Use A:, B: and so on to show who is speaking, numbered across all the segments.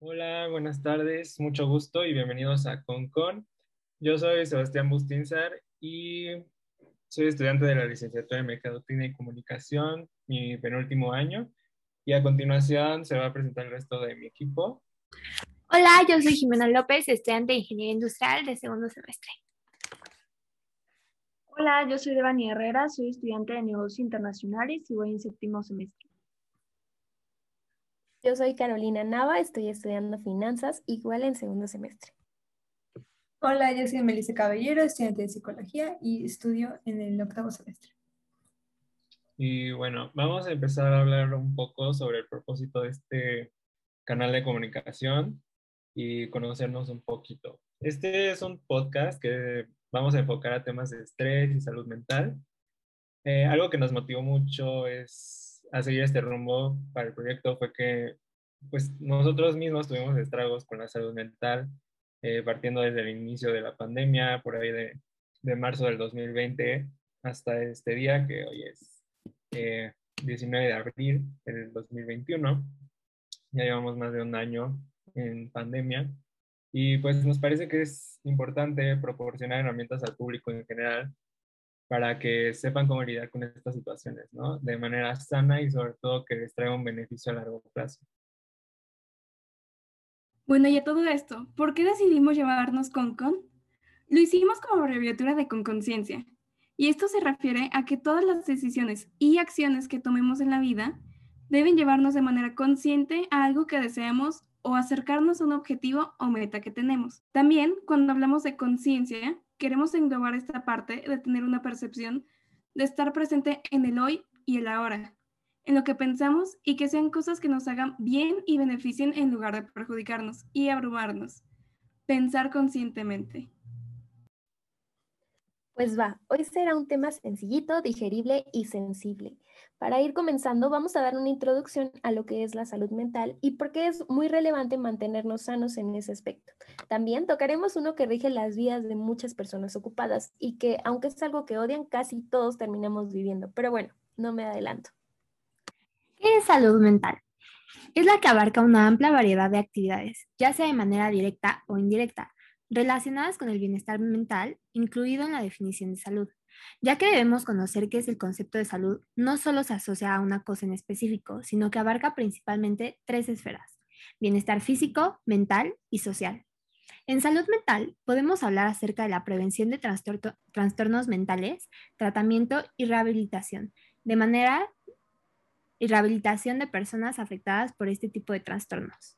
A: Hola, buenas tardes, mucho gusto y bienvenidos a ConCon. Yo soy Sebastián Bustinzar y soy estudiante de la licenciatura en Mercadotecnia y Comunicación, mi penúltimo año, y a continuación se va a presentar el resto de mi equipo.
B: Hola, yo soy Jimena López, estudiante de Ingeniería Industrial de segundo semestre.
C: Hola, yo soy Devani Herrera, soy estudiante de Negocios Internacionales y voy en séptimo semestre.
D: Yo soy Carolina Nava, estoy estudiando finanzas, igual en segundo semestre.
E: Hola, yo soy Melissa Caballero, estudiante de psicología y estudio en el octavo semestre.
A: Y bueno, vamos a empezar a hablar un poco sobre el propósito de este canal de comunicación y conocernos un poquito. Este es un podcast que vamos a enfocar a temas de estrés y salud mental. Eh, algo que nos motivó mucho es a seguir este rumbo para el proyecto fue que pues nosotros mismos tuvimos estragos con la salud mental, eh, partiendo desde el inicio de la pandemia, por ahí de, de, marzo del 2020 hasta este día, que hoy es 19 eh, de abril del 2021. Ya llevamos más de un año en pandemia y pues nos parece que es importante proporcionar herramientas al público en general para que sepan cómo lidiar con estas situaciones, ¿no? De manera sana y sobre todo que les traiga un beneficio a largo plazo.
F: Bueno, y a todo esto, ¿por qué decidimos llevarnos con con? Lo hicimos como abreviatura de con conciencia. Y esto se refiere a que todas las decisiones y acciones que tomemos en la vida deben llevarnos de manera consciente a algo que deseamos o acercarnos a un objetivo o meta que tenemos. También, cuando hablamos de conciencia, queremos englobar esta parte de tener una percepción de estar presente en el hoy y el ahora, en lo que pensamos y que sean cosas que nos hagan bien y beneficien en lugar de perjudicarnos y abrumarnos. Pensar conscientemente.
D: Pues va, hoy será un tema sencillito, digerible y sensible. Para ir comenzando, vamos a dar una introducción a lo que es la salud mental y por qué es muy relevante mantenernos sanos en ese aspecto. También tocaremos uno que rige las vidas de muchas personas ocupadas y que, aunque es algo que odian, casi todos terminamos viviendo. Pero bueno, no me adelanto.
B: ¿Qué es salud mental? Es la que abarca una amplia variedad de actividades, ya sea de manera directa o indirecta, relacionadas con el bienestar mental, incluido en la definición de salud, ya que debemos conocer que es el concepto de salud no solo se asocia a una cosa en específico, sino que abarca principalmente tres esferas, bienestar físico, mental y social. En salud mental podemos hablar acerca de la prevención de trastornos mentales, tratamiento y rehabilitación, de manera y rehabilitación de personas afectadas por este tipo de trastornos.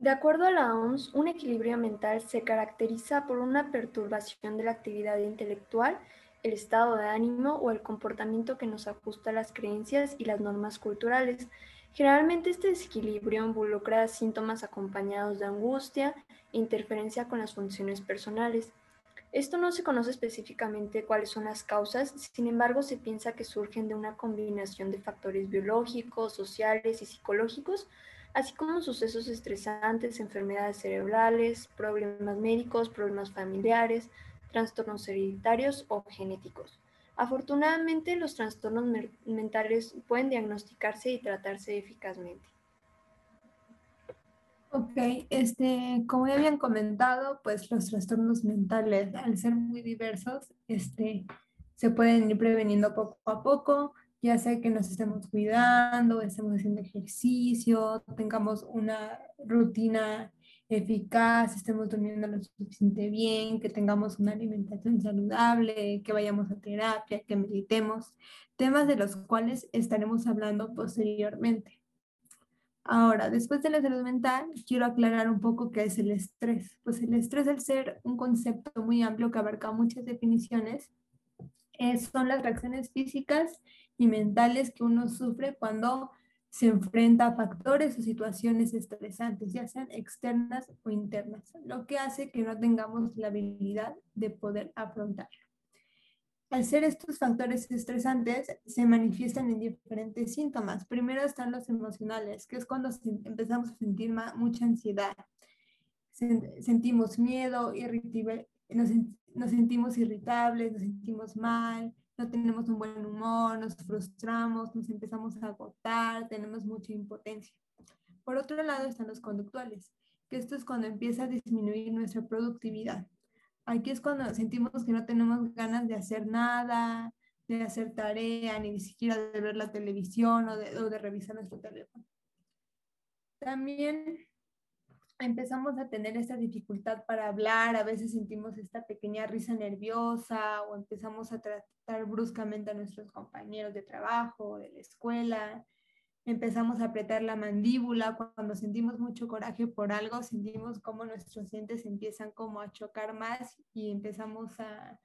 C: De acuerdo a la OMS, un equilibrio mental se caracteriza por una perturbación de la actividad intelectual, el estado de ánimo o el comportamiento que nos ajusta a las creencias y las normas culturales. Generalmente este desequilibrio involucra síntomas acompañados de angustia e interferencia con las funciones personales. Esto no se conoce específicamente cuáles son las causas, sin embargo se piensa que surgen de una combinación de factores biológicos, sociales y psicológicos así como sucesos estresantes, enfermedades cerebrales, problemas médicos, problemas familiares, trastornos hereditarios o genéticos. Afortunadamente, los trastornos mentales pueden diagnosticarse y tratarse eficazmente.
E: Ok, este, como ya habían comentado, pues los trastornos mentales, al ser muy diversos, este, se pueden ir preveniendo poco a poco ya sea que nos estemos cuidando, estemos haciendo ejercicio, tengamos una rutina eficaz, estemos durmiendo lo suficiente bien, que tengamos una alimentación saludable, que vayamos a terapia, que meditemos, temas de los cuales estaremos hablando posteriormente. Ahora, después de la salud mental, quiero aclarar un poco qué es el estrés. Pues el estrés, al ser un concepto muy amplio que abarca muchas definiciones, son las reacciones físicas y mentales que uno sufre cuando se enfrenta a factores o situaciones estresantes, ya sean externas o internas, lo que hace que no tengamos la habilidad de poder afrontar. Al ser estos factores estresantes, se manifiestan en diferentes síntomas. Primero están los emocionales, que es cuando empezamos a sentir mucha ansiedad. Sentimos miedo, nos, nos sentimos irritables, nos sentimos mal, no tenemos un buen humor, nos frustramos, nos empezamos a agotar, tenemos mucha impotencia. Por otro lado están los conductuales, que esto es cuando empieza a disminuir nuestra productividad. Aquí es cuando sentimos que no tenemos ganas de hacer nada, de hacer tarea, ni siquiera de ver la televisión o de, o de revisar nuestro teléfono. También empezamos a tener esta dificultad para hablar, a veces sentimos esta pequeña risa nerviosa o empezamos a tratar bruscamente a nuestros compañeros de trabajo, de la escuela, empezamos a apretar la mandíbula, cuando sentimos mucho coraje por algo, sentimos como nuestros dientes empiezan como a chocar más y empezamos a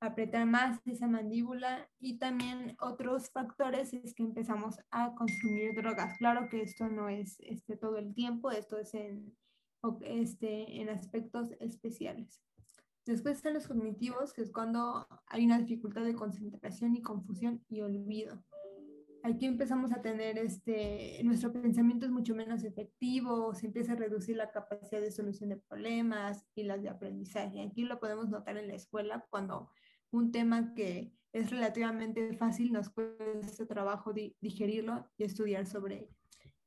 E: apretar más esa mandíbula y también otros factores es que empezamos a consumir drogas. Claro que esto no es este, todo el tiempo, esto es en, este, en aspectos especiales. Después están los cognitivos, que es cuando hay una dificultad de concentración y confusión y olvido aquí empezamos a tener este, nuestro pensamiento es mucho menos efectivo, se empieza a reducir la capacidad de solución de problemas y las de aprendizaje. Aquí lo podemos notar en la escuela cuando un tema que es relativamente fácil nos cuesta trabajo digerirlo y estudiar sobre ello.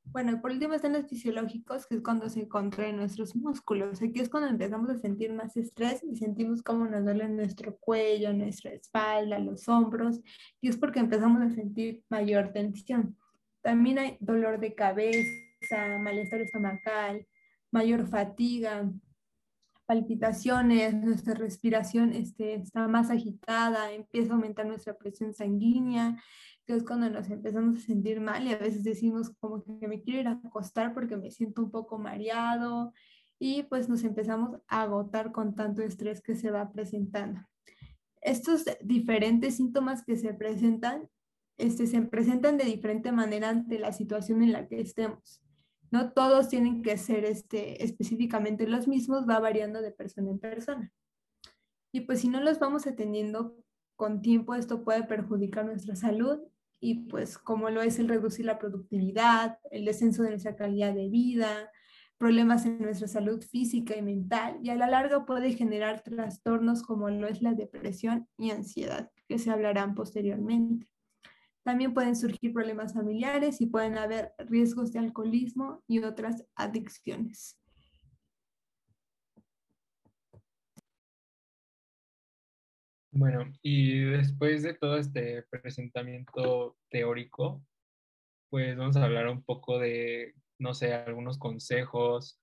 E: Bueno, y por último están los fisiológicos, que es cuando se contraen nuestros músculos. Aquí es cuando empezamos a sentir más estrés y sentimos cómo nos duele nuestro cuello, nuestra espalda, los hombros, y es porque empezamos a sentir mayor tensión. También hay dolor de cabeza, malestar estomacal, mayor fatiga, palpitaciones, nuestra respiración este, está más agitada, empieza a aumentar nuestra presión sanguínea que es cuando nos empezamos a sentir mal y a veces decimos como que me quiero ir a acostar porque me siento un poco mareado y pues nos empezamos a agotar con tanto estrés que se va presentando. Estos diferentes síntomas que se presentan, este, se presentan de diferente manera ante la situación en la que estemos. No todos tienen que ser este, específicamente los mismos, va variando de persona en persona. Y pues si no los vamos atendiendo con tiempo, esto puede perjudicar nuestra salud y pues como lo es el reducir la productividad, el descenso de nuestra calidad de vida, problemas en nuestra salud física y mental y a la larga puede generar trastornos como lo es la depresión y ansiedad, que se hablarán posteriormente. También pueden surgir problemas familiares y pueden haber riesgos de alcoholismo y otras adicciones.
A: Bueno, y después de todo este presentamiento teórico, pues vamos a hablar un poco de, no sé, algunos consejos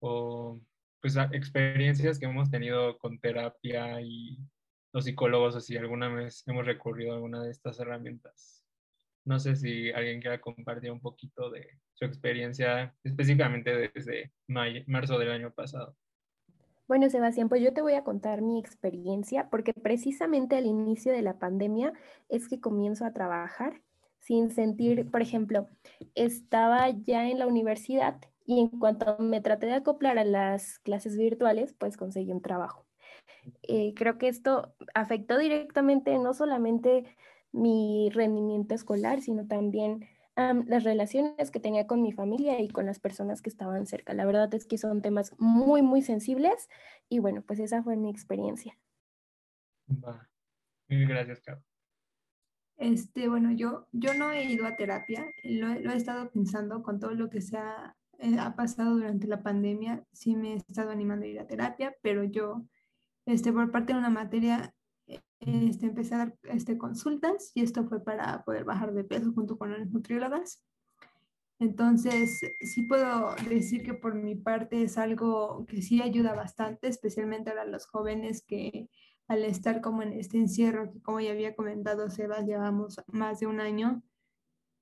A: o pues experiencias que hemos tenido con terapia y los psicólogos o si alguna vez hemos recurrido a alguna de estas herramientas. No sé si alguien quiera compartir un poquito de su experiencia específicamente desde marzo del año pasado.
D: Bueno, Sebastián, pues yo te voy a contar mi experiencia porque precisamente al inicio de la pandemia es que comienzo a trabajar sin sentir, por ejemplo, estaba ya en la universidad y en cuanto me traté de acoplar a las clases virtuales, pues conseguí un trabajo. Eh, creo que esto afectó directamente no solamente mi rendimiento escolar, sino también las relaciones que tenía con mi familia y con las personas que estaban cerca. La verdad es que son temas muy, muy sensibles y bueno, pues esa fue mi experiencia.
A: Va. Gracias, Carlos.
E: Este, bueno, yo, yo no he ido a terapia, lo, he estado pensando con todo lo que se ha, eh, ha, pasado durante la pandemia, sí me he estado animando a ir a terapia, pero yo, este, por parte de una materia, este, dar este, consultas y esto fue para poder bajar de peso junto con las nutriólogas. Entonces, sí puedo decir que por mi parte es algo que sí ayuda bastante, especialmente a los jóvenes que al estar como en este encierro, que como ya había comentado Sebas, llevamos más de un año,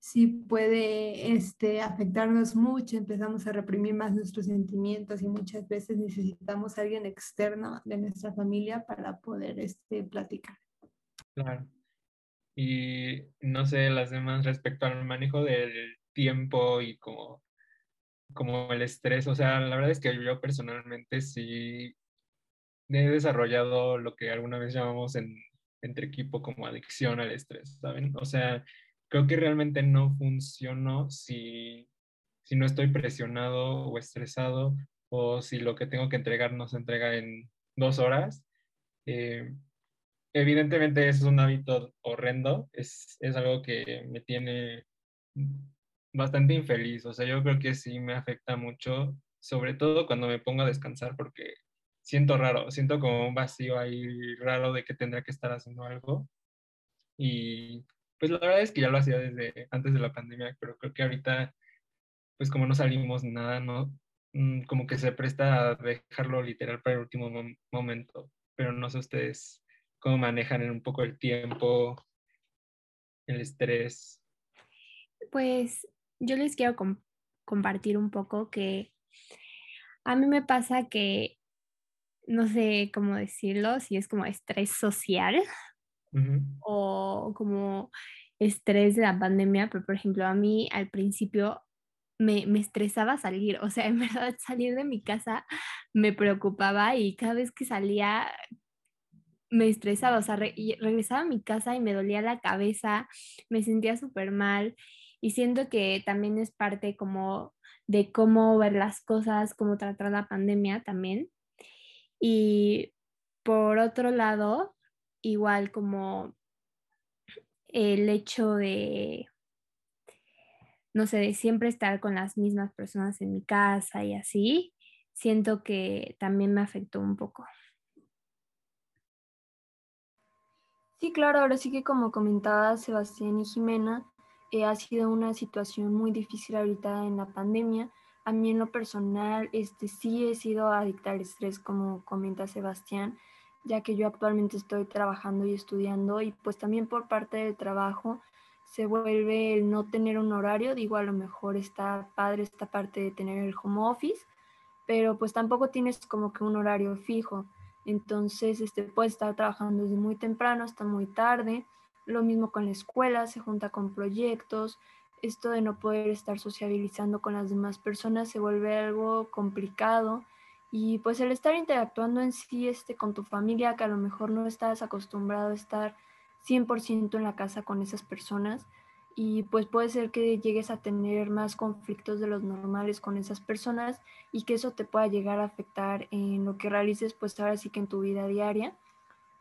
E: sí puede este, afectarnos mucho, empezamos a reprimir más nuestros sentimientos y muchas veces necesitamos a alguien externo de nuestra familia para poder este, platicar.
A: Claro. Y no sé, las demás respecto al manejo del tiempo y como, como el estrés, o sea, la verdad es que yo personalmente sí he desarrollado lo que alguna vez llamamos en, entre equipo como adicción al estrés, ¿saben? O sea, creo que realmente no funciono si, si no estoy presionado o estresado o si lo que tengo que entregar no se entrega en dos horas. Eh, evidentemente es un hábito horrendo, es, es algo que me tiene bastante infeliz. O sea, yo creo que sí me afecta mucho, sobre todo cuando me pongo a descansar, porque siento raro, siento como un vacío ahí raro de que tendría que estar haciendo algo. Y pues la verdad es que ya lo hacía desde antes de la pandemia, pero creo que ahorita, pues como no salimos nada, ¿no? Mm, como que se presta a dejarlo literal para el último momento. Pero no sé ustedes cómo manejan un poco el tiempo, el estrés.
B: Pues yo les quiero compartir un poco que a mí me pasa que no sé cómo decirlo, si es como estrés social o como estrés de la pandemia, pero por ejemplo a mí al principio me, me, estresaba salir, o sea, en verdad salir de mi casa me preocupaba y cada vez que salía me estresaba, o sea, regresaba a mi casa y me dolía la cabeza, me sentía súper mal y siento que también es parte como de cómo ver las cosas, cómo tratar la pandemia también. Y por otro lado, igual como el hecho de, no sé, de siempre estar con las mismas personas en mi casa y así, siento que también me afectó un poco.
C: Sí, claro, ahora sí que como comentaba Sebastián y Jimena, eh, ha sido una situación muy difícil ahorita en la pandemia. A mí en lo personal, este, sí he sido adicta al estrés, como comenta Sebastián, ya que yo actualmente estoy trabajando y estudiando y pues también por parte del trabajo se vuelve el no tener un horario, digo, a lo mejor está padre esta parte de tener el home office, pero pues tampoco tienes como que un horario fijo. Entonces, este, puedes estar trabajando desde muy temprano hasta muy tarde. Lo mismo con la escuela, se junta con proyectos. Esto de no poder estar sociabilizando con las demás personas se vuelve algo complicado. Y pues el estar interactuando en sí este, con tu familia, que a lo mejor no estás acostumbrado a estar 100% en la casa con esas personas, y pues puede ser que llegues a tener más conflictos de los normales con esas personas y que eso te pueda llegar a afectar en lo que realices pues ahora sí que en tu vida diaria.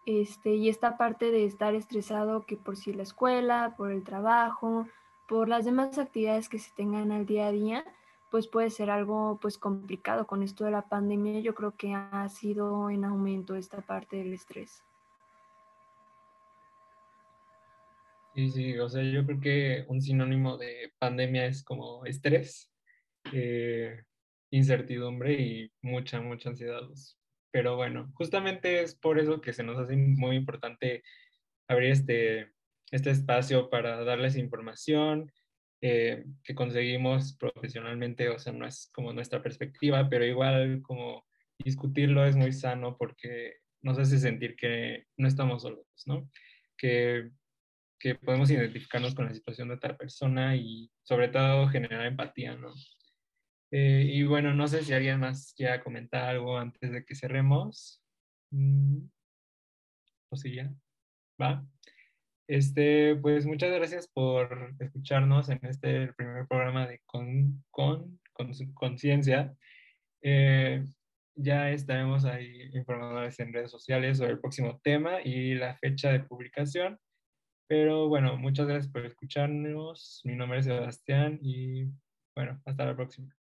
C: Este, y esta parte de estar estresado que por si la escuela, por el trabajo, por las demás actividades que se tengan al día a día, pues puede ser algo pues complicado con esto de la pandemia. Yo creo que ha sido en aumento esta parte del estrés.
A: Sí, sí, o sea, yo creo que un sinónimo de pandemia es como estrés, eh, incertidumbre y mucha, mucha ansiedad. Pero bueno, justamente es por eso que se nos hace muy importante abrir este, este espacio para darles información eh, que conseguimos profesionalmente, o sea, no es como nuestra perspectiva, pero igual como discutirlo es muy sano porque nos hace sentir que no estamos solos, ¿no? Que que podemos identificarnos con la situación de otra persona y sobre todo generar empatía, ¿no? Eh, y bueno, no sé si alguien más quiera comentar algo antes de que cerremos. Mm, o si ya, va. Este, pues muchas gracias por escucharnos en este primer programa de Con Conciencia. Con, eh, ya estaremos ahí informándoles en redes sociales sobre el próximo tema y la fecha de publicación. Pero bueno, muchas gracias por escucharnos. Mi nombre es Sebastián y bueno, hasta la próxima.